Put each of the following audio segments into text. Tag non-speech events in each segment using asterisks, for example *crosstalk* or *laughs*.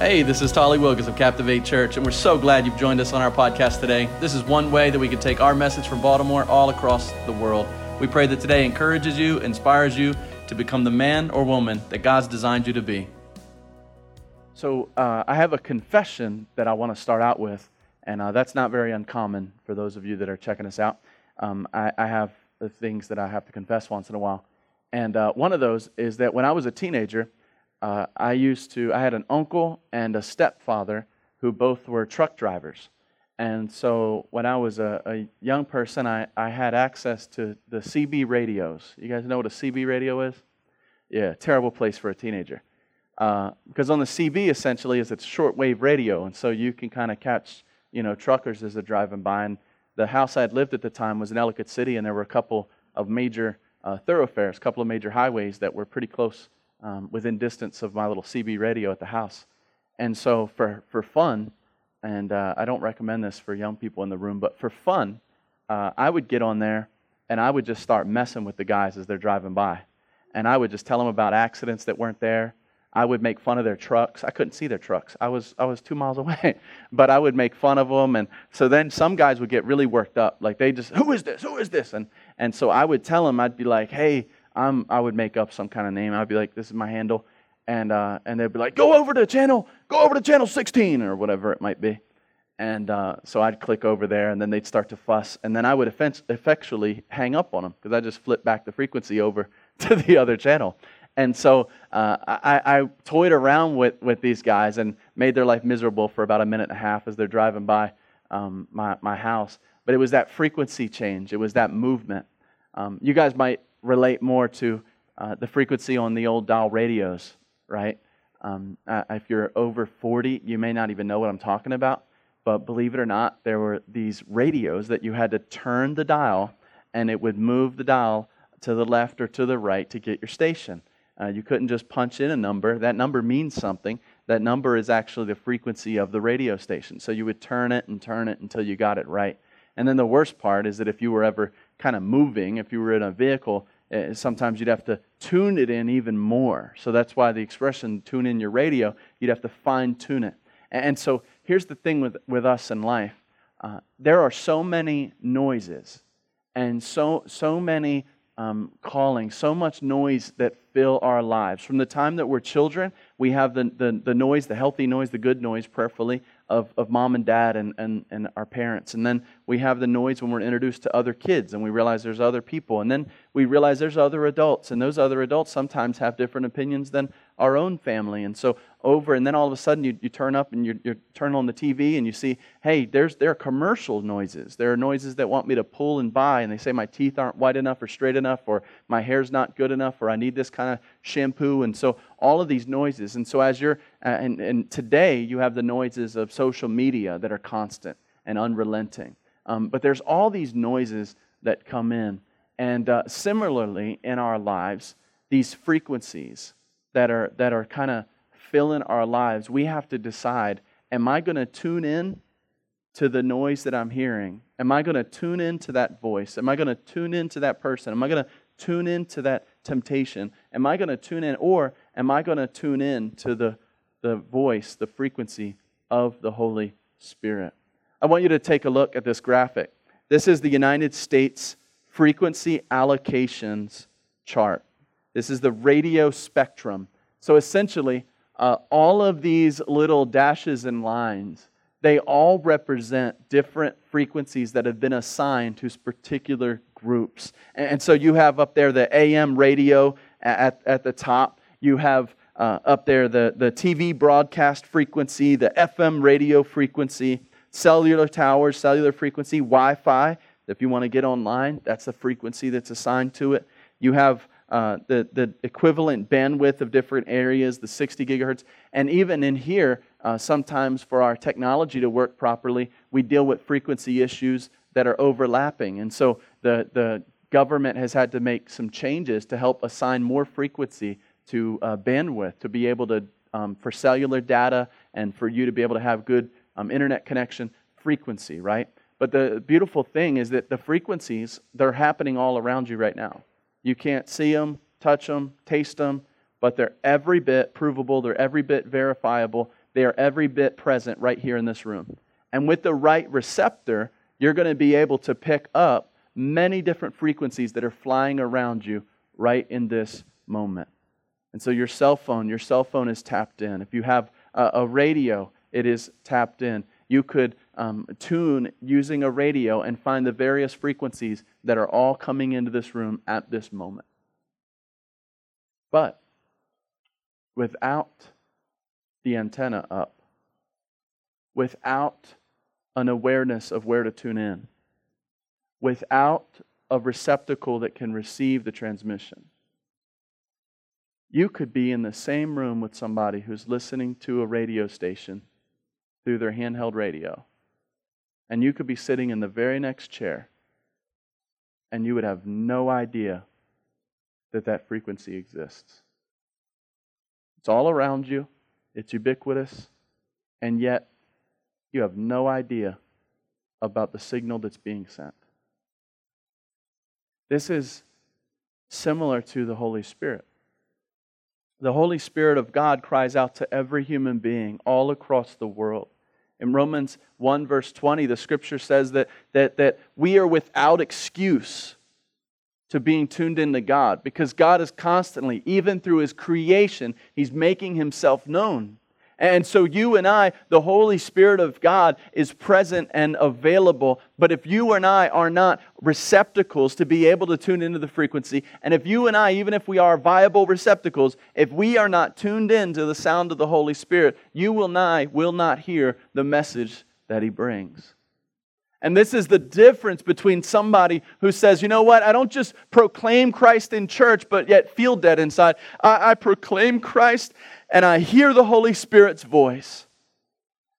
Hey, this is Tally Wilgis of Captivate Church, and we're so glad you've joined us on our podcast today. This is one way that we can take our message from Baltimore all across the world. We pray that today encourages you, inspires you to become the man or woman that God's designed you to be. So, uh, I have a confession that I want to start out with, and uh, that's not very uncommon for those of you that are checking us out. Um, I, I, have the things that I have to confess once in a while. And uh, one of those is that when I was a teenager, uh, I used to, I had an uncle and a stepfather who both were truck drivers. And so when I was a, a, young person, I, I had access to the CB radios. You guys know what a CB radio is? Yeah, terrible place for a teenager. Uh, because on the CB, essentially, is it's shortwave radio. And so you can kind of catch, you know, truckers as they're driving by. And the house I had lived at the time was in Ellicott City, and there were a couple of major uh, thoroughfares, a couple of major highways that were pretty close um, within distance of my little CB radio at the house. And so, for, for fun, and uh, I don't recommend this for young people in the room, but for fun, uh, I would get on there and I would just start messing with the guys as they're driving by. And I would just tell them about accidents that weren't there. I would make fun of their trucks. I couldn't see their trucks. I was, I was two miles *laughs* away. but I would make fun of them. And so then some guys would get really worked up. Like they just, who is this? Who is this? And, and so I would tell them, I'd be like, hey, I'm, I would make up some kind of name. I'd be like, this is my handle. And, uh, and they'd be like, go over to the channel, go over to channel 16 or whatever it might be. And uh, so I'd click over there, and then they'd start to fuss. And then I would effectually hang up on them because I just flip back the frequency over *laughs* to the other channel. And so uh, I, I, toyed around with, with these guys and made their life miserable for about a minute and a half as they're driving by um, my, my house. But it was that frequency change, it was that movement. Um, you guys might relate more to uh, the frequency on the old dial radios, right? Um, uh, if you're over 40, you may not even know what I'm talking about. But believe it or not, there were these radios that you had to turn the dial and it would move the dial to the left or to the right to get your station. Uh, you couldn't just punch in a number. That number means something. That number is actually the frequency of the radio station. So you would turn it and turn it until you got it right. And then the worst part is that if you were ever kind of moving, if you were in a vehicle, uh, sometimes you'd have to tune it in even more. So that's why the expression tune in your radio, you'd have to fine tune it. And so here's the thing with, with us in life uh, there are so many noises and so, so many um, calling, so much noise that fill our lives. From the time that we're children, we have the, the, the noise, the healthy noise, the good noise, prayerfully, of, of mom and dad and, and, and our parents. And then we have the noise when we're introduced to other kids and we realize there's other people. And then we realize there's other adults, and those other adults sometimes have different opinions than our own family. And so over, and then all of a sudden you, you turn up and you, you turn on the TV and you see, hey, there's, there are commercial noises. There are noises that want me to pull and buy, and they say my teeth aren't white enough or straight enough, or my hair's not good enough, or I need this kind of shampoo. And so all of these noises. And so as you're, and, and today you have the noises of social media that are constant and unrelenting. Um, but there's all these noises that come in. And uh, similarly, in our lives, these frequencies that are, that are kind of filling our lives, we have to decide am I going to tune in to the noise that I'm hearing? Am I going to tune into that voice? Am I going to tune into that person? Am I going to tune into that temptation? Am I going to tune in, or am I going to tune in to the, the voice, the frequency of the Holy Spirit? I want you to take a look at this graphic. This is the United States frequency allocations chart. This is the radio spectrum. So essentially, uh, all of these little dashes and lines, they all represent different frequencies that have been assigned to particular groups. And, so you have up there the AM radio at, at the top. You have uh, up there the, the TV broadcast frequency, the FM radio frequency, cellular towers, cellular frequency, Wi Fi. If you want to get online, that's the frequency that's assigned to it. You have uh, the, the equivalent bandwidth of different areas, the 60 gigahertz. And even in here, uh, sometimes for our technology to work properly, we deal with frequency issues that are overlapping. And so the, the government has had to make some changes to help assign more frequency to uh, bandwidth to be able to, um, for cellular data and for you to be able to have good um, internet connection frequency, right? But the beautiful thing is that the frequencies, they're happening all around you right now. You can't see them, touch them, taste them, but they're every bit provable, they're every bit verifiable they are every bit present right here in this room. And with the right receptor, you're going to be able to pick up many different frequencies that are flying around you right in this moment. And so your cell phone, your cell phone is tapped in. If you have a, a radio, it is tapped in. You could um, tune using a radio and find the various frequencies that are all coming into this room at this moment. But without the antenna up, without an awareness of where to tune in, without a receptacle that can receive the transmission, you could be in the same room with somebody who's listening to a radio station through their handheld radio. And you could be sitting in the very next chair, and you would have no idea that that frequency exists. It's all around you, it's ubiquitous, and yet you have no idea about the signal that's being sent. This is similar to the Holy Spirit. The Holy Spirit of God cries out to every human being all across the world. In Romans 1, verse 20, the scripture says that, that, that we are without excuse to being tuned into God because God is constantly, even through His creation, He's making Himself known. And so you and I, the Holy Spirit of God is present and available. But if you and I are not receptacles to be able to tune into the frequency, and if you and I, even if we are viable receptacles, if we are not tuned in to the sound of the Holy Spirit, you will not, will not hear the message that He brings. And this is the difference between somebody who says, you know what, I don't just proclaim Christ in church, but yet feel dead inside. I, I proclaim Christ and I hear the Holy Spirit's voice.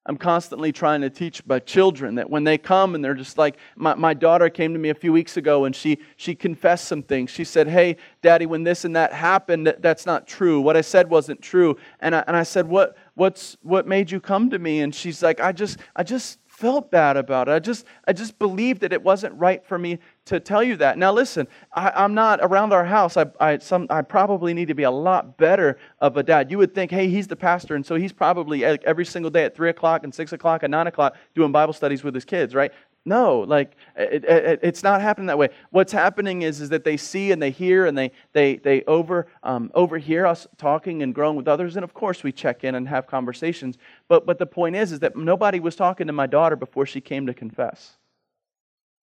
I'm constantly trying to teach my children that when they come and they're just like, my, my daughter came to me a few weeks ago and she, she confessed some things. She said, Hey, Daddy, when this and that happened, that, that's not true. What I said wasn't true. And I, and I said, what, what's, what made you come to me? And she's like, I just, I just felt bad about it. I just, I just believed that it wasn't right for me to tell you that. Now, listen, I, am not around our house. I, I, some, I probably need to be a lot better of a dad. You would think, hey, he's the pastor, and so he's probably every single day at 3 o'clock and 6 o'clock and 9 o'clock doing Bible studies with his kids, right? No, like it, it, it's not happening that way. What's happening is, is that they see and they hear and they, they, they over, um, overhear us talking and growing with others. And of course, we check in and have conversations. But, but the point is, is that nobody was talking to my daughter before she came to confess.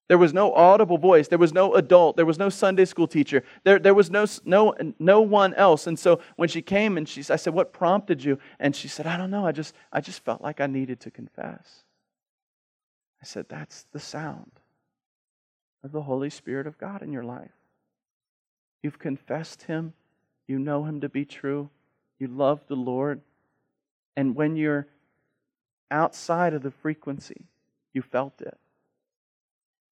There was no audible voice. There was no adult. There was no Sunday school teacher. There, there was no, no, no one else. And so when she came and she, I said, What prompted you? And she said, I don't know. I just, I just felt like I needed to confess. I said, That's the sound of the Holy Spirit of God in your life. You've confessed Him, you know Him to be true, you love the Lord, and when you're outside of the frequency, you felt it.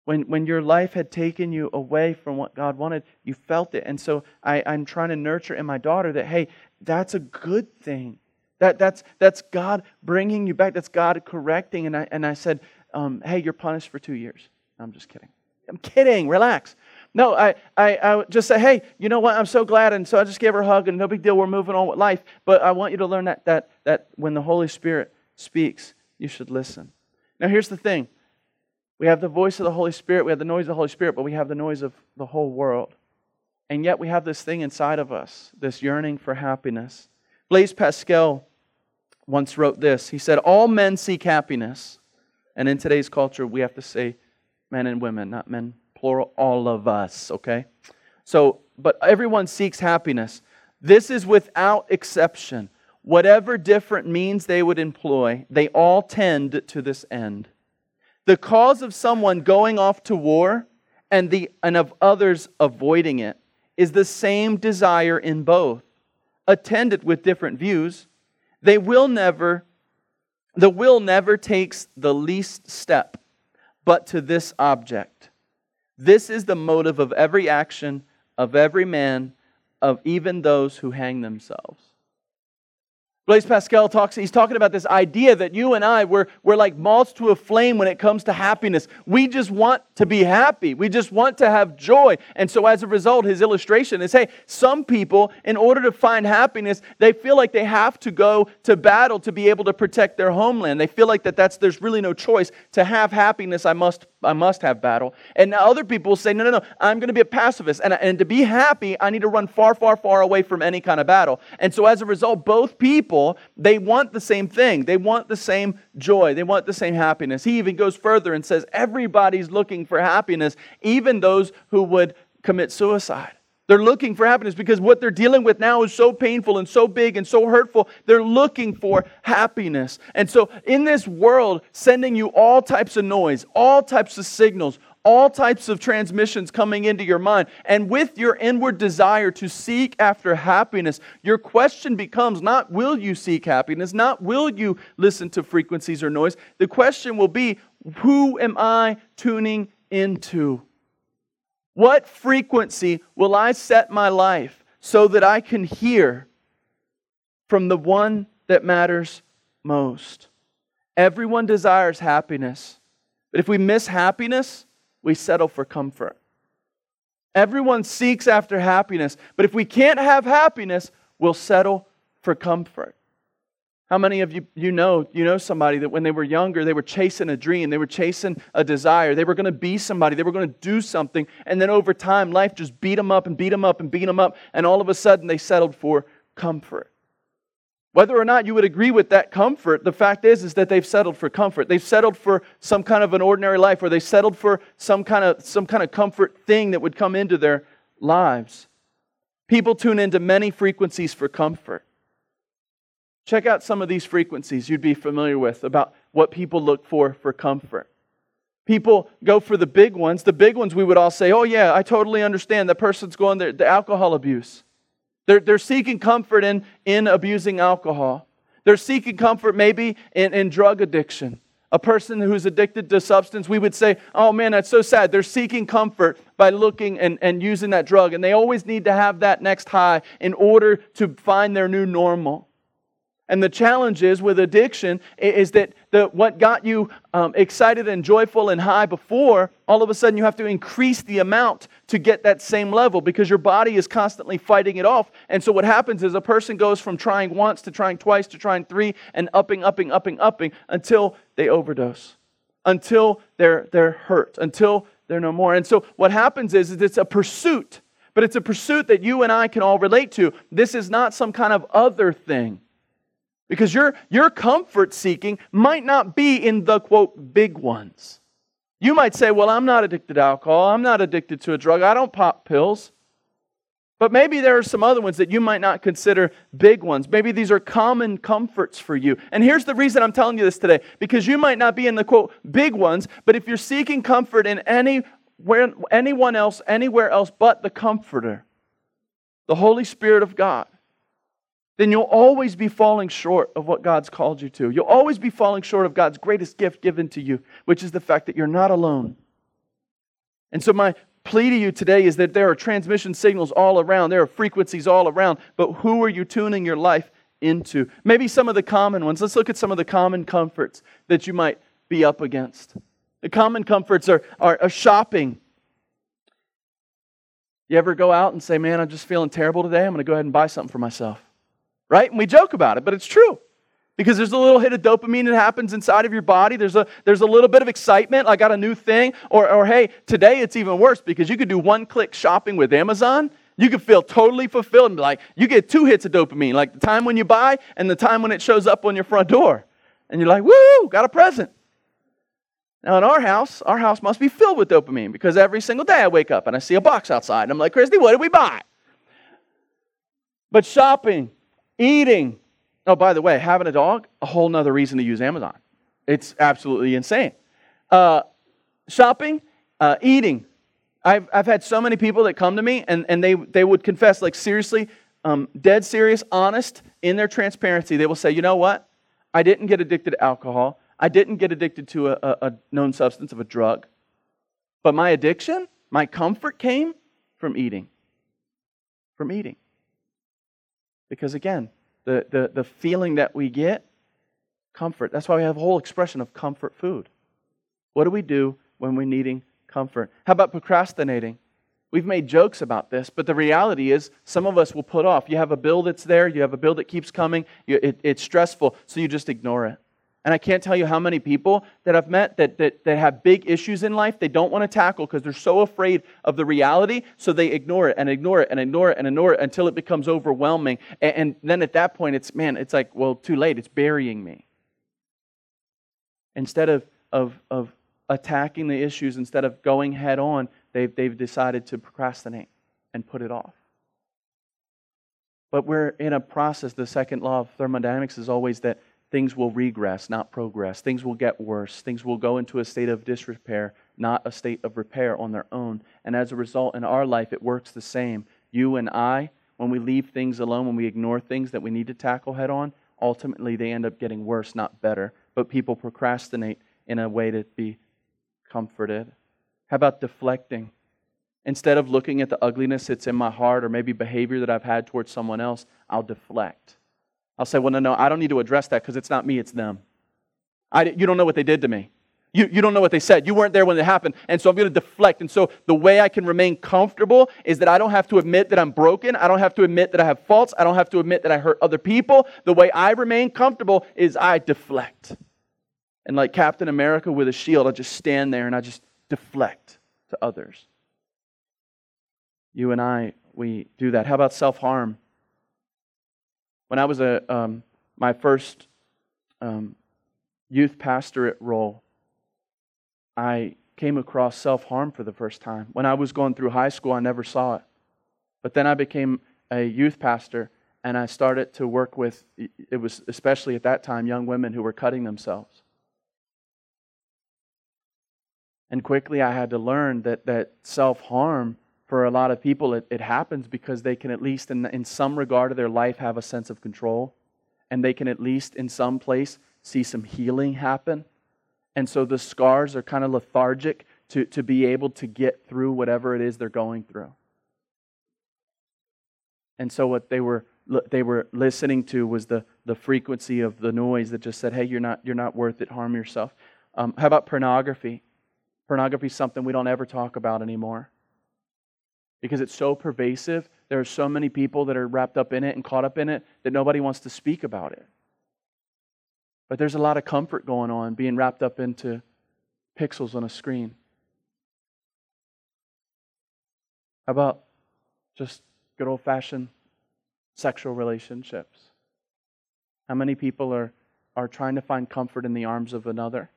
When, when your life had taken you away from what God wanted, you felt it. And so I, I'm trying to nurture in my daughter that, hey, that's a good thing. That, that's, that's God bringing you back. That's God correcting. And I, and I said, um, hey, you're punished for two years. I'm just kidding. I'm kidding. Relax. No, I, I, I just say, hey, you know what? I'm so glad. And so I just gave her a hug and no big deal. We're moving on with life. But I want you to learn that, that, that when the Holy Spirit speaks, you should listen. Now, here's the thing we have the voice of the Holy Spirit, we have the noise of the Holy Spirit, but we have the noise of the whole world. And yet we have this thing inside of us, this yearning for happiness. Blaise Pascal once wrote this He said, All men seek happiness and in today's culture, we have to say men and women, not men, plural, all of us, okay? So, but everyone seeks happiness. This is without exception. Whatever different means they would employ, they all tend to this end. The cause of someone going off to war and, the, and of others avoiding it is the same desire in both, attended with different views. They will never the will never takes the least step but to this object. This is the motive of every action, of every man, of even those who hang themselves. Blaise Pascal talks, he's talking about this idea that you and I, we're, we're like moths to a flame when it comes to happiness. We just want to be happy. We just want to have joy. And so as a result, his illustration is, hey, some people, in order to find happiness, they feel like they have to go to battle to be able to protect their homeland. They feel like that that's, there's really no choice. To have happiness, I must, I must have battle. And other people say, no, no, no, I'm going to be a pacifist. And, and to be happy, I need to run far, far, far away from any kind of battle. And so as a result, both people people, they want the same thing. They want the same joy. They want the same happiness. He even goes further and says, everybody's looking for happiness, even those who would commit suicide. They're looking for happiness because what they're dealing with now is so painful and so big and so hurtful. They're looking for happiness. And so, in this world, sending you all types of noise, all types of signals, all types of transmissions coming into your mind. And with your inward desire to seek after happiness, your question becomes not will you seek happiness, not will you listen to frequencies or noise. The question will be who am I tuning into? What frequency will I set my life so that I can hear from the one that matters most? Everyone desires happiness. But if we miss happiness, we settle for comfort. Everyone seeks after happiness, but if we can't have happiness, we'll settle for comfort. How many of you, you know you know somebody that when they were younger they were chasing a dream, they were chasing a desire, they were going to be somebody, they were going to do something, and then over time life just beat them up and beat them up and beat them up, and all of a sudden they settled for comfort. Whether or not you would agree with that comfort, the fact is, is that they've settled for comfort. They've settled for some kind of an ordinary life, or they settled for some kind of some kind of comfort thing that would come into their lives. People tune into many frequencies for comfort. Check out some of these frequencies you'd be familiar with about what people look for for comfort. People go for the big ones. The big ones we would all say, oh, yeah, I totally understand. That person's going there, the alcohol abuse. They're, they're seeking comfort in, in abusing alcohol. They're seeking comfort maybe in, in drug addiction. A person who's addicted to substance, we would say, oh man, that's so sad. They're seeking comfort by looking and, and using that drug. And they always need to have that next high in order to find their new normal. And the challenge is with addiction is that the, what got you um, excited and joyful and high before, all of a sudden you have to increase the amount to get that same level because your body is constantly fighting it off. And so what happens is a person goes from trying once to trying twice to trying three and upping, upping, upping, upping until they overdose, until they're, they're hurt, until they're no more. And so what happens is, is it's a pursuit, but it's a pursuit that you and I can all relate to. This is not some kind of other thing. Because your, your comfort seeking might not be in the quote big ones. You might say, Well, I'm not addicted to alcohol. I'm not addicted to a drug. I don't pop pills. But maybe there are some other ones that you might not consider big ones. Maybe these are common comforts for you. And here's the reason I'm telling you this today because you might not be in the quote big ones, but if you're seeking comfort in anywhere, anyone else, anywhere else but the Comforter, the Holy Spirit of God, then you'll always be falling short of what God's called you to. You'll always be falling short of God's greatest gift given to you, which is the fact that you're not alone. And so, my plea to you today is that there are transmission signals all around, there are frequencies all around, but who are you tuning your life into? Maybe some of the common ones. Let's look at some of the common comforts that you might be up against. The common comforts are, are, are shopping. You ever go out and say, Man, I'm just feeling terrible today. I'm going to go ahead and buy something for myself right? And we joke about it, but it's true. Because there's a little hit of dopamine that happens inside of your body. There's a, there's a little bit of excitement. I got a new thing. Or, or hey, today it's even worse because you could do one click shopping with Amazon. You could feel totally fulfilled and be like, you get two hits of dopamine, like the time when you buy and the time when it shows up on your front door. And you're like, woo, got a present. Now, in our house, our house must be filled with dopamine because every single day I wake up and I see a box outside. And I'm like, Christy, what did we buy? But shopping, eating. Oh, by the way, having a dog, a whole nother reason to use Amazon. It's absolutely insane. Uh, shopping, uh, eating. I've, I've had so many people that come to me and, and they, they would confess, like, seriously, um, dead serious, honest in their transparency. They will say, you know what? I didn't get addicted to alcohol. I didn't get addicted to a, a, a known substance of a drug. But my addiction, my comfort came from eating. From eating. Because again, the, the, the feeling that we get? Comfort. That's why we have a whole expression of comfort food. What do we do when we're needing comfort? How about procrastinating? We've made jokes about this, but the reality is some of us will put off. You have a bill that's there, you have a bill that keeps coming, you, it, it's stressful, so you just ignore it. And I can't tell you how many people that I've met that, that, that have big issues in life they don't want to tackle because they're so afraid of the reality, so they ignore it and ignore it and ignore it and ignore it until it becomes overwhelming. And, and then at that point, it's, man, it's like, well, too late. It's burying me. Instead of, of, of attacking the issues, instead of going head on, they've, they've decided to procrastinate and put it off. But we're in a process. The second law of thermodynamics is always that things will regress, not progress. Things will get worse. Things will go into a state of disrepair, not a state of repair on their own. And as a result, in our life, it works the same. You and I, when we leave things alone, when we ignore things that we need to tackle head on, ultimately they end up getting worse, not better. But people procrastinate in a way to be comforted. How about deflecting? Instead of looking at the ugliness that's in my heart or maybe behavior that I've had towards someone else, I'll deflect. I'll say, well, no, no, I don't need to address that because it's not me, it's them. I, you don't know what they did to me. You, you don't know what they said. You weren't there when it happened. And so I'm going to deflect. And so the way I can remain comfortable is that I don't have to admit that I'm broken. I don't have to admit that I have faults. I don't have to admit that I hurt other people. The way I remain comfortable is I deflect. And like Captain America with a shield, I just stand there and I just deflect to others. You and I, we do that. How about self harm? When I was a, um, my first um, youth pastorate role, I came across self harm for the first time. When I was going through high school, I never saw it. But then I became a youth pastor and I started to work with, it was especially at that time, young women who were cutting themselves. And quickly I had to learn that, that self harm for a lot of people, it, it happens because they can at least, in, in some regard of their life, have a sense of control. And they can at least, in some place, see some healing happen. And so the scars are kind of lethargic to, to be able to get through whatever it is they're going through. And so what they were they were listening to was the, the frequency of the noise that just said, hey, you're not, you're not worth it, harm yourself. Um, how about pornography? Pornography is something we don't ever talk about anymore because it's so pervasive. There are so many people that are wrapped up in it and caught up in it that nobody wants to speak about it. But there's a lot of comfort going on being wrapped up into pixels on a screen. How about just good old fashioned sexual relationships? How many people are, are trying to find comfort in the arms of another?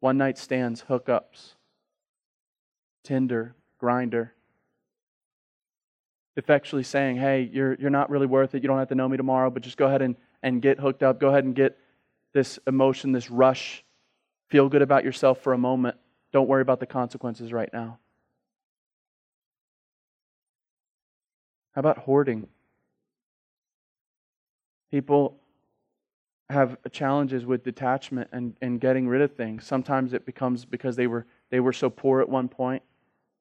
One night stands, hookups, Tinder, Grindr effectually saying, hey, you're, you're not really worth it. You don't have to know me tomorrow, but just go ahead and, and get hooked up. Go ahead and get this emotion, this rush. Feel good about yourself for a moment. Don't worry about the consequences right now. How about hoarding? People have challenges with detachment and, and getting rid of things. Sometimes it becomes because they were, they were so poor at one point,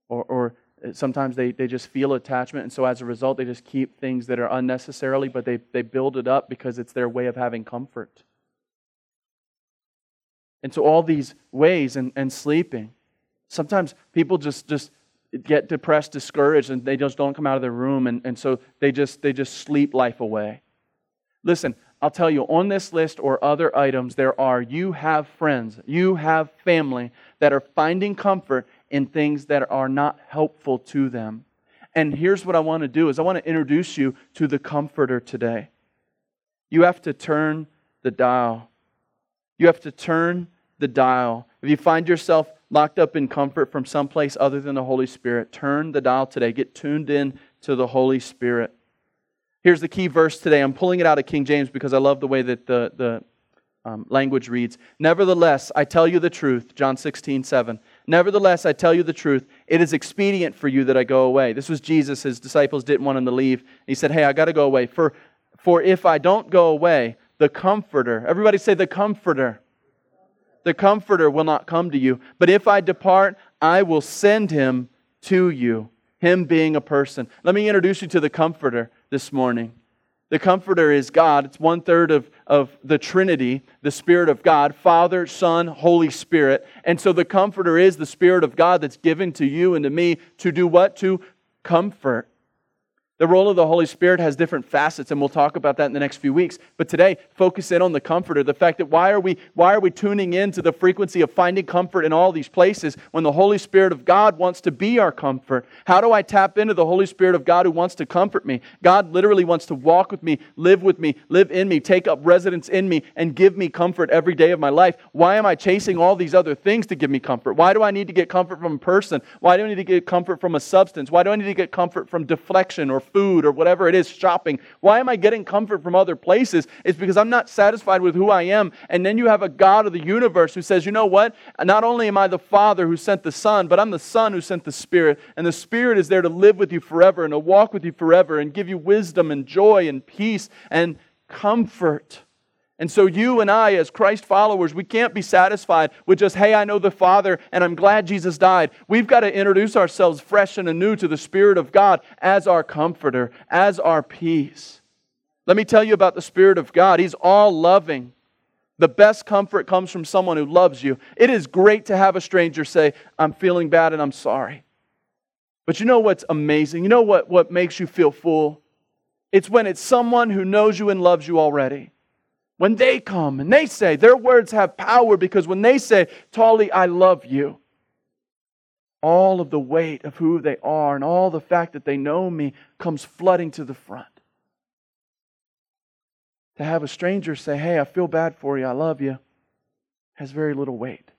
or, or sometimes they, they just feel attachment and so as a result they just keep things that are unnecessarily but they, they build it up because it's their way of having comfort. And so all these ways and, and sleeping sometimes people just just get depressed discouraged and they just don't come out of their room and, and so they just they just sleep life away. Listen i'll tell you on this list or other items there are you have friends you have family that are finding comfort in things that are not helpful to them. And here's what I want to do is I want to introduce you to the comforter today. You have to turn the dial. You have to turn the dial. If you find yourself locked up in comfort from someplace other than the Holy Spirit, turn the dial today. Get tuned in to the Holy Spirit. Here's the key verse today. I'm pulling it out of King James because I love the way that the, the um, language reads. Nevertheless, I tell you the truth, John 16, 7. Nevertheless, I tell you the truth. It is expedient for you that I go away. This was Jesus. His disciples didn't want him to leave. He said, Hey, I got to go away. For, for if I don't go away, the Comforter, everybody say, the Comforter. The Comforter will not come to you. But if I depart, I will send him to you. Him being a person. Let me introduce you to the Comforter this morning. The Comforter is God. It's one third of, of the Trinity, the Spirit of God, Father, Son, Holy Spirit. And so the Comforter is the Spirit of God that's given to you and to me to do what? To comfort. The role of the Holy Spirit has different facets, and we'll talk about that in the next few weeks. But today, focus in on the comforter, the fact that why are we why are we tuning in to the frequency of finding comfort in all these places when the Holy Spirit of God wants to be our comfort? How do I tap into the Holy Spirit of God who wants to comfort me? God literally wants to walk with me, live with me, live in me, take up residence in me, and give me comfort every day of my life. Why am I chasing all these other things to give me comfort? Why do I need to get comfort from a person? Why do I need to get comfort from a substance? Why do I need to get comfort from deflection or food or whatever it is, shopping. Why am I getting comfort from other places? It's because I'm not satisfied with who I am. And then you have a God of the universe who says, you know what? Not only am I the Father who sent the Son, but I'm the Son who sent the Spirit. And the Spirit is there to live with you forever and to walk with you forever and give you wisdom and joy and peace and comfort. And so, you and I, as Christ followers, we can't be satisfied with just, hey, I know the Father and I'm glad Jesus died. We've got to introduce ourselves fresh and anew to the Spirit of God as our comforter, as our peace. Let me tell you about the Spirit of God. He's all loving. The best comfort comes from someone who loves you. It is great to have a stranger say, I'm feeling bad and I'm sorry. But you know what's amazing? You know what, what makes you feel full? It's when it's someone who knows you and loves you already. When they come and they say, their words have power because when they say, Tally, I love you, all of the weight of who they are and all the fact that they know me comes flooding to the front. To have a stranger say, Hey, I feel bad for you, I love you, has very little weight.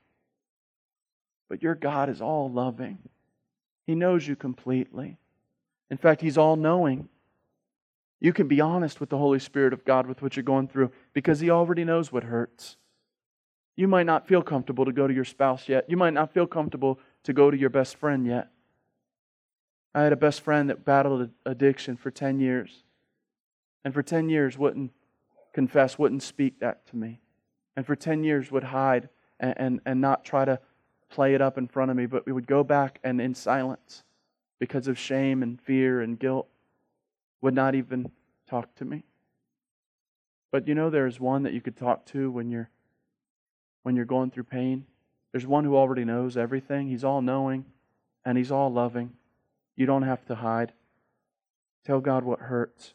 But your God is all loving, He knows you completely. In fact, He's all knowing. You can be honest with the Holy Spirit of God with what you're going through because He already knows what hurts. You might not feel comfortable to go to your spouse yet. You might not feel comfortable to go to your best friend yet. I had a best friend that battled addiction for 10 years. And for 10 years wouldn't confess, wouldn't speak that to me. And for 10 years would hide and, and, and not try to play it up in front of me, but we would go back and in silence because of shame and fear and guilt would not even talk to me. But you know there's one that you could talk to when you're when you're going through pain. There's one who already knows everything. He's all knowing and he's all loving. You don't have to hide. Tell God what hurts.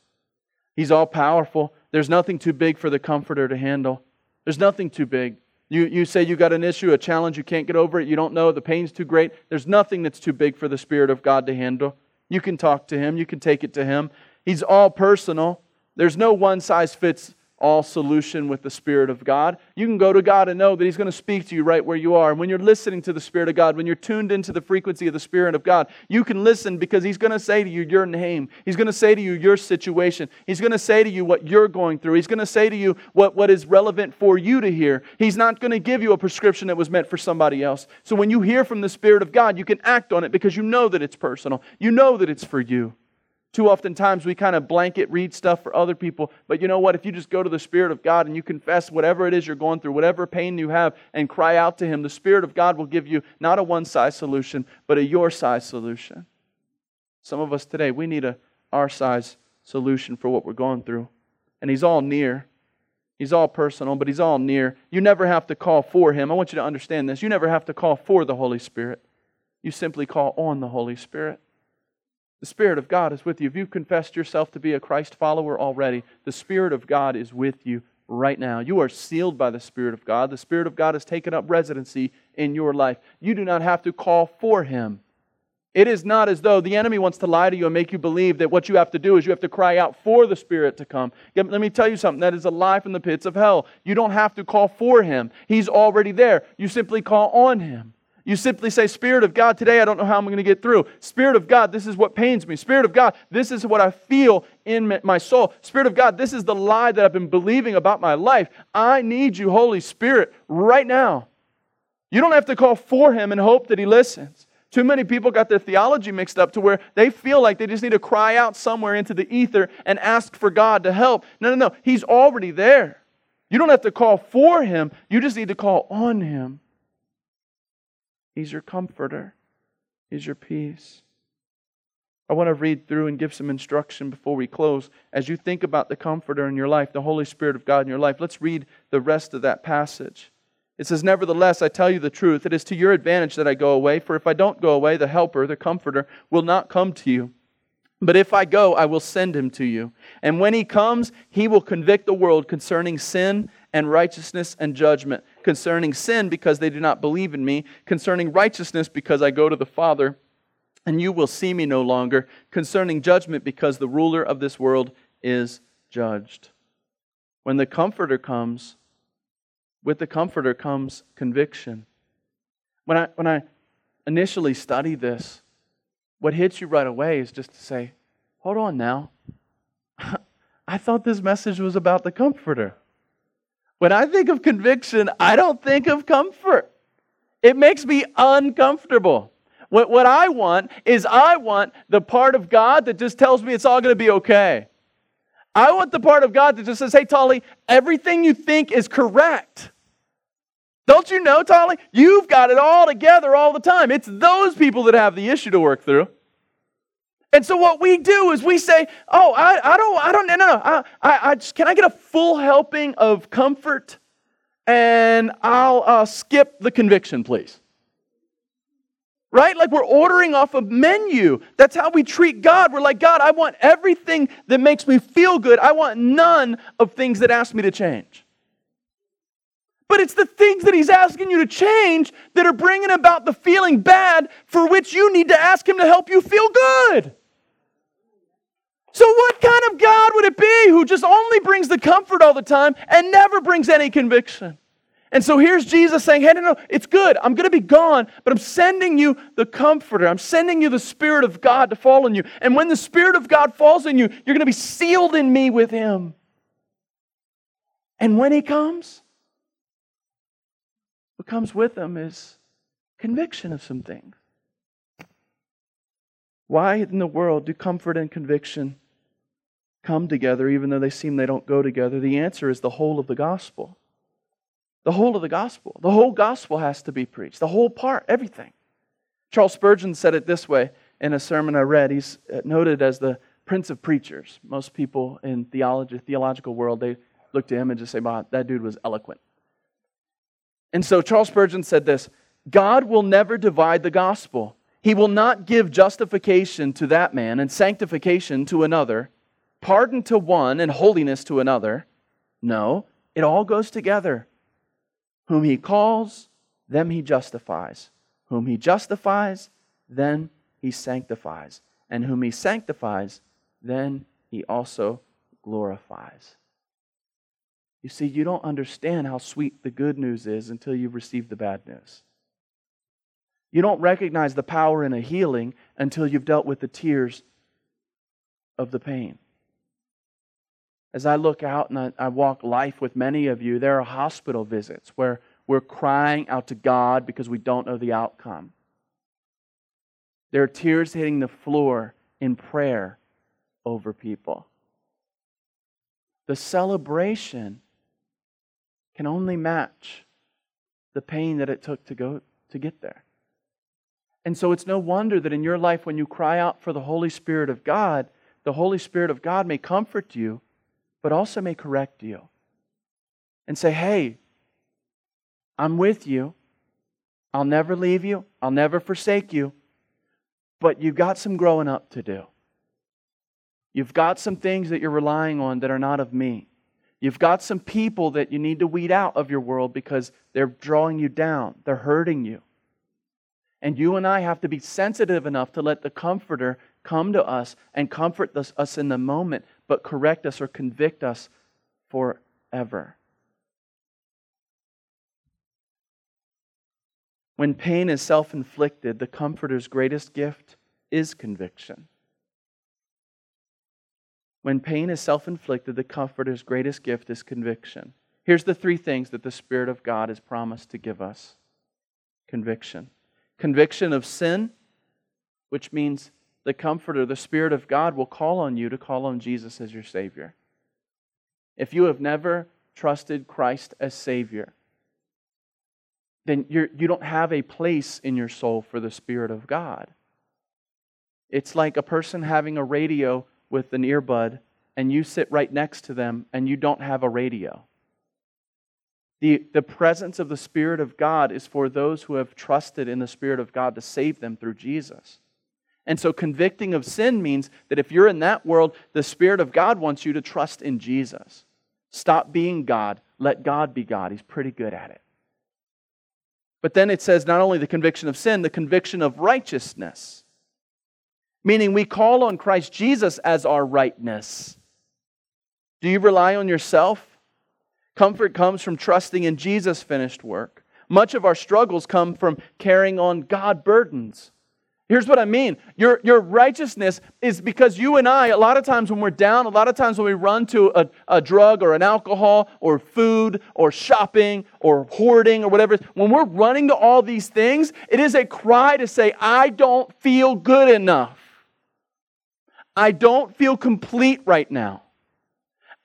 He's all powerful. There's nothing too big for the comforter to handle. There's nothing too big. You, you say you got an issue, a challenge, you can't get over it, you don't know, the pain's too great. There's nothing that's too big for the Spirit of God to handle. You can talk to Him, you can take it to Him. He's all personal. There's no one size fits all solution with the Spirit of God. You can go to God and know that He's going to speak to you right where you are. And when you're listening to the Spirit of God, when you're tuned into the frequency of the Spirit of God, you can listen because He's going to say to you your name. He's going to say to you your situation. He's going to say to you what you're going through. He's going to say to you what, what is relevant for you to hear. He's not going to give you a prescription that was meant for somebody else. So when you hear from the Spirit of God, you can act on it because you know that it's personal. You know that it's for you. Too often times we kind of blanket read stuff for other people, but you know what? If you just go to the Spirit of God and you confess whatever it is you're going through, whatever pain you have, and cry out to Him, the Spirit of God will give you not a one size solution, but a your size solution. Some of us today, we need a our size solution for what we're going through. And He's all near. He's all personal, but He's all near. You never have to call for Him. I want you to understand this. You never have to call for the Holy Spirit, you simply call on the Holy Spirit. The Spirit of God is with you. If you've confessed yourself to be a Christ follower already, the Spirit of God is with you right now. You are sealed by the Spirit of God. The Spirit of God has taken up residency in your life. You do not have to call for Him. It is not as though the enemy wants to lie to you and make you believe that what you have to do is you have to cry out for the Spirit to come. Let me tell you something that is a lie from the pits of hell. You don't have to call for Him, He's already there. You simply call on Him. You simply say, Spirit of God, today I don't know how I'm going to get through. Spirit of God, this is what pains me. Spirit of God, this is what I feel in my soul. Spirit of God, this is the lie that I've been believing about my life. I need you, Holy Spirit, right now. You don't have to call for Him and hope that He listens. Too many people got their theology mixed up to where they feel like they just need to cry out somewhere into the ether and ask for God to help. No, no, no. He's already there. You don't have to call for Him, you just need to call on Him. He's your comforter, He's your peace. I want to read through and give some instruction before we close. As you think about the Comforter in your life, the Holy Spirit of God in your life, let's read the rest of that passage. It says, Nevertheless, I tell you the truth. It is to your advantage that I go away, for if I don't go away, the Helper, the Comforter, will not come to you. But if I go, I will send him to you. And when he comes, he will convict the world concerning sin and righteousness and judgment. Concerning sin, because they do not believe in me. Concerning righteousness, because I go to the Father and you will see me no longer. Concerning judgment, because the ruler of this world is judged. When the Comforter comes, with the Comforter comes conviction. When I, when I initially study this, what hits you right away is just to say, hold on now. *laughs* I thought this message was about the Comforter. When I think of conviction, I don't think of comfort. It makes me uncomfortable. What, what I want is I want the part of God that just tells me it's all going to be okay. I want the part of God that just says, hey, Tally, everything you think is correct. Don't you know, Tally? You've got it all together all the time. It's those people that have the issue to work through. And so what we do is we say, "Oh, I, I don't, I don't, no, no, no. I, I, I just, can I get a full helping of comfort, and I'll uh, skip the conviction, please." right? Like we're ordering off a menu. That's how we treat God. We're like, God, I want everything that makes me feel good. I want none of things that ask me to change. But it's the things that He's asking you to change that are bringing about the feeling bad for which you need to ask Him to help you feel good. So, what kind of God would it be who just only brings the comfort all the time and never brings any conviction? And so here's Jesus saying, Hey, no, no, it's good. I'm going to be gone, but I'm sending you the Comforter. I'm sending you the Spirit of God to fall on you. And when the Spirit of God falls on you, you're going to be sealed in me with Him. And when He comes, what comes with Him is conviction of some things. Why in the world do comfort and conviction come together even though they seem they don't go together? The answer is the whole of the gospel. The whole of the gospel. The whole gospel has to be preached. The whole part, everything. Charles Spurgeon said it this way in a sermon I read. He's uh, noted as the prince of preachers. Most people in theology, theological world, they look to him and just say, wow, that dude was eloquent. And so Charles Spurgeon said this God will never divide the gospel. He will not give justification to that man and sanctification to another, pardon to one and holiness to another. No, it all goes together. Whom he calls, them he justifies. Whom he justifies, then he sanctifies. And whom he sanctifies, then he also glorifies. You see, you don't understand how sweet the good news is until you've received the bad news. You don't recognize the power in a healing until you've dealt with the tears of the pain. As I look out and I, I, walk life with many of you, there are hospital visits where we're crying out to God because we don't know the outcome. There are tears hitting the floor in prayer over people. The celebration can only match the pain that it took to go to get there. And so it's no wonder that in your life, when you cry out for the Holy Spirit of God, the Holy Spirit of God may comfort you but also may correct you and say, hey, I'm with you. I'll never leave you. I'll never forsake you. But you've got some growing up to do. You've got some things that you're relying on that are not of me. You've got some people that you need to weed out of your world because they're drawing you down, they're hurting you. And you and I have to be sensitive enough to let the Comforter come to us and comfort us in the moment but correct us or convict us forever. When pain is self inflicted, the Comforter's greatest gift is conviction. When pain is self inflicted, the Comforter's greatest gift is conviction. Here's the three things that the Spirit of God has promised to give us conviction conviction of sin, which means the Comforter, the Spirit of God, will call on you to call on Jesus as your Savior. If you have never trusted Christ as Savior, then you're, you do not have a place in your soul for the Spirit of God. It's like a person having a radio with an earbud, and you sit right next to them and you don't have a radio. The, the presence of the Spirit of God is for those who have trusted in the Spirit of God to save them through Jesus. And so, convicting of sin means that if you're in that world, the Spirit of God wants you to trust in Jesus. Stop being God. Let God be God. He's pretty good at it. But then it says not only the conviction of sin, the conviction of righteousness. Meaning we call on Christ Jesus as our rightness. Do you rely on yourself? Comfort comes from trusting in Jesus' finished work. Much of our struggles come from carrying on God burdens. Here's what I mean your, your righteousness is because you and I, a lot of times when we're down, a lot of times when we run to a, a drug or an alcohol or food or shopping or hoarding or whatever, when we're running to all these things, it is a cry to say, I don't feel good enough. I don't feel complete right now.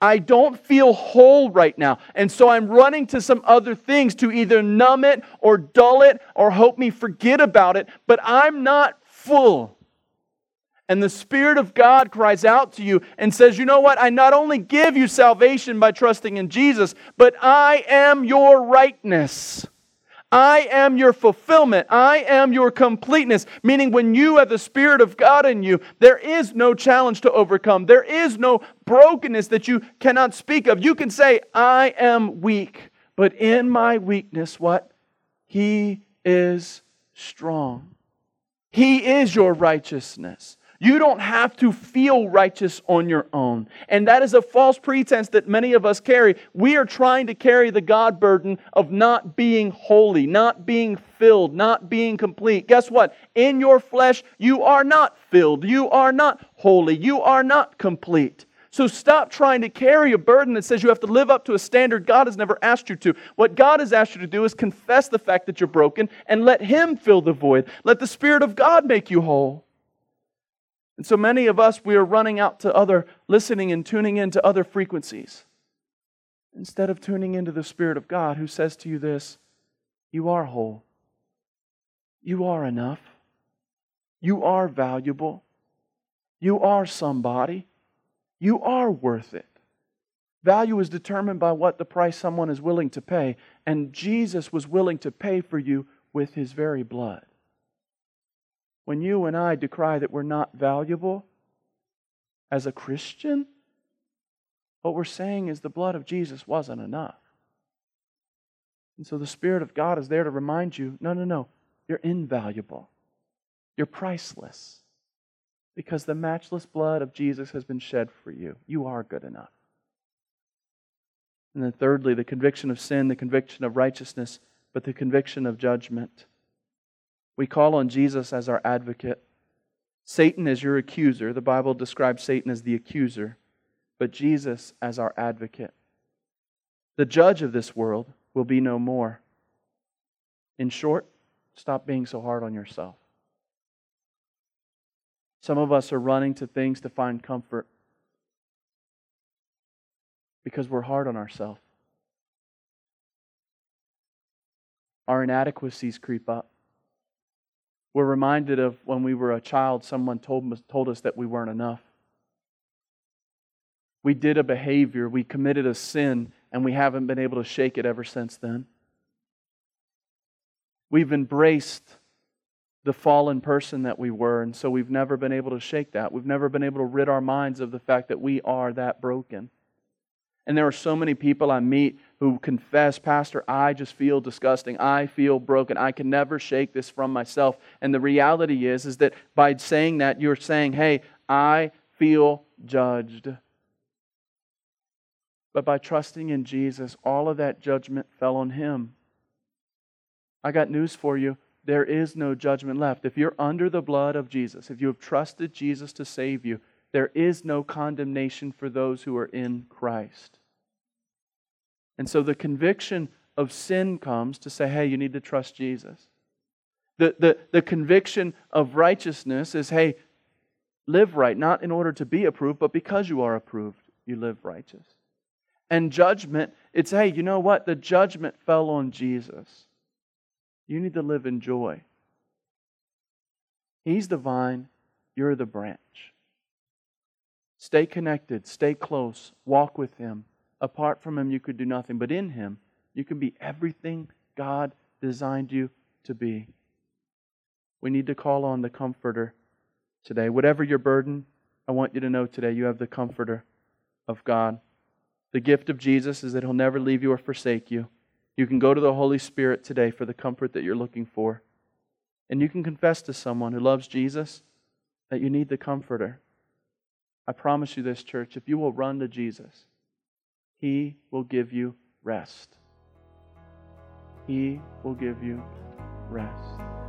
I don't feel whole right now. And so I'm running to some other things to either numb it or dull it or hope me forget about it, but I'm not full. And the Spirit of God cries out to you and says, You know what? I not only give you salvation by trusting in Jesus, but I am your rightness. I am your fulfillment. I am your completeness. Meaning, when you have the Spirit of God in you, there is no challenge to overcome. There is no brokenness that you cannot speak of. You can say, I am weak, but in my weakness, what? He is strong. He is your righteousness. You don't have to feel righteous on your own. And that is a false pretense that many of us carry. We are trying to carry the God burden of not being holy, not being filled, not being complete. Guess what? In your flesh, you are not filled. You are not holy. You are not complete. So stop trying to carry a burden that says you have to live up to a standard God has never asked you to. What God has asked you to do is confess the fact that you're broken and let Him fill the void. Let the Spirit of God make you whole. And so many of us, we are running out to other, listening and tuning into other frequencies instead of tuning into the Spirit of God who says to you this You are whole. You are enough. You are valuable. You are somebody. You are worth it. Value is determined by what the price someone is willing to pay, and Jesus was willing to pay for you with his very blood. When you and I decry that we're not valuable as a Christian, what we're saying is the blood of Jesus wasn't enough. And so the Spirit of God is there to remind you no, no, no, you're invaluable. You're priceless. Because the matchless blood of Jesus has been shed for you. You are good enough. And then, thirdly, the conviction of sin, the conviction of righteousness, but the conviction of judgment. We call on Jesus as our advocate. Satan is your accuser. The Bible describes Satan as the accuser, but Jesus as our advocate. The judge of this world will be no more. In short, stop being so hard on yourself. Some of us are running to things to find comfort because we're hard on ourselves. Our inadequacies creep up. We're reminded of when we were a child, someone told us, told us that we weren't enough. We did a behavior, we committed a sin, and we haven't been able to shake it ever since then. We've embraced the fallen person that we were, and so we've never been able to shake that. We've never been able to rid our minds of the fact that we are that broken. And there are so many people I meet who confess, Pastor, I just feel disgusting. I feel broken. I can never shake this from myself. And the reality is, is that by saying that, you're saying, hey, I feel judged. But by trusting in Jesus, all of that judgment fell on him. I got news for you. There is no judgment left. If you're under the blood of Jesus, if you have trusted Jesus to save you, there is no condemnation for those who are in Christ. And so the conviction of sin comes to say, hey, you need to trust Jesus. The, the, the conviction of righteousness is, hey, live right, not in order to be approved, but because you are approved, you live righteous. And judgment, it's, hey, you know what? The judgment fell on Jesus. You need to live in joy. He's the vine, You're the branch. Stay connected, stay close, walk with Him. Apart from Him, you could do nothing, but in Him, you can be everything God designed you to be. We need to call on the Comforter today. Whatever your burden, I want you to know today you have the Comforter of God. The gift of Jesus is that He'll never leave you or forsake you. You can go to the Holy Spirit today for the comfort that you're looking for. And you can confess to someone who loves Jesus that you need the Comforter. I promise you this, church, if you will run to Jesus, He will give you rest. He will give you rest.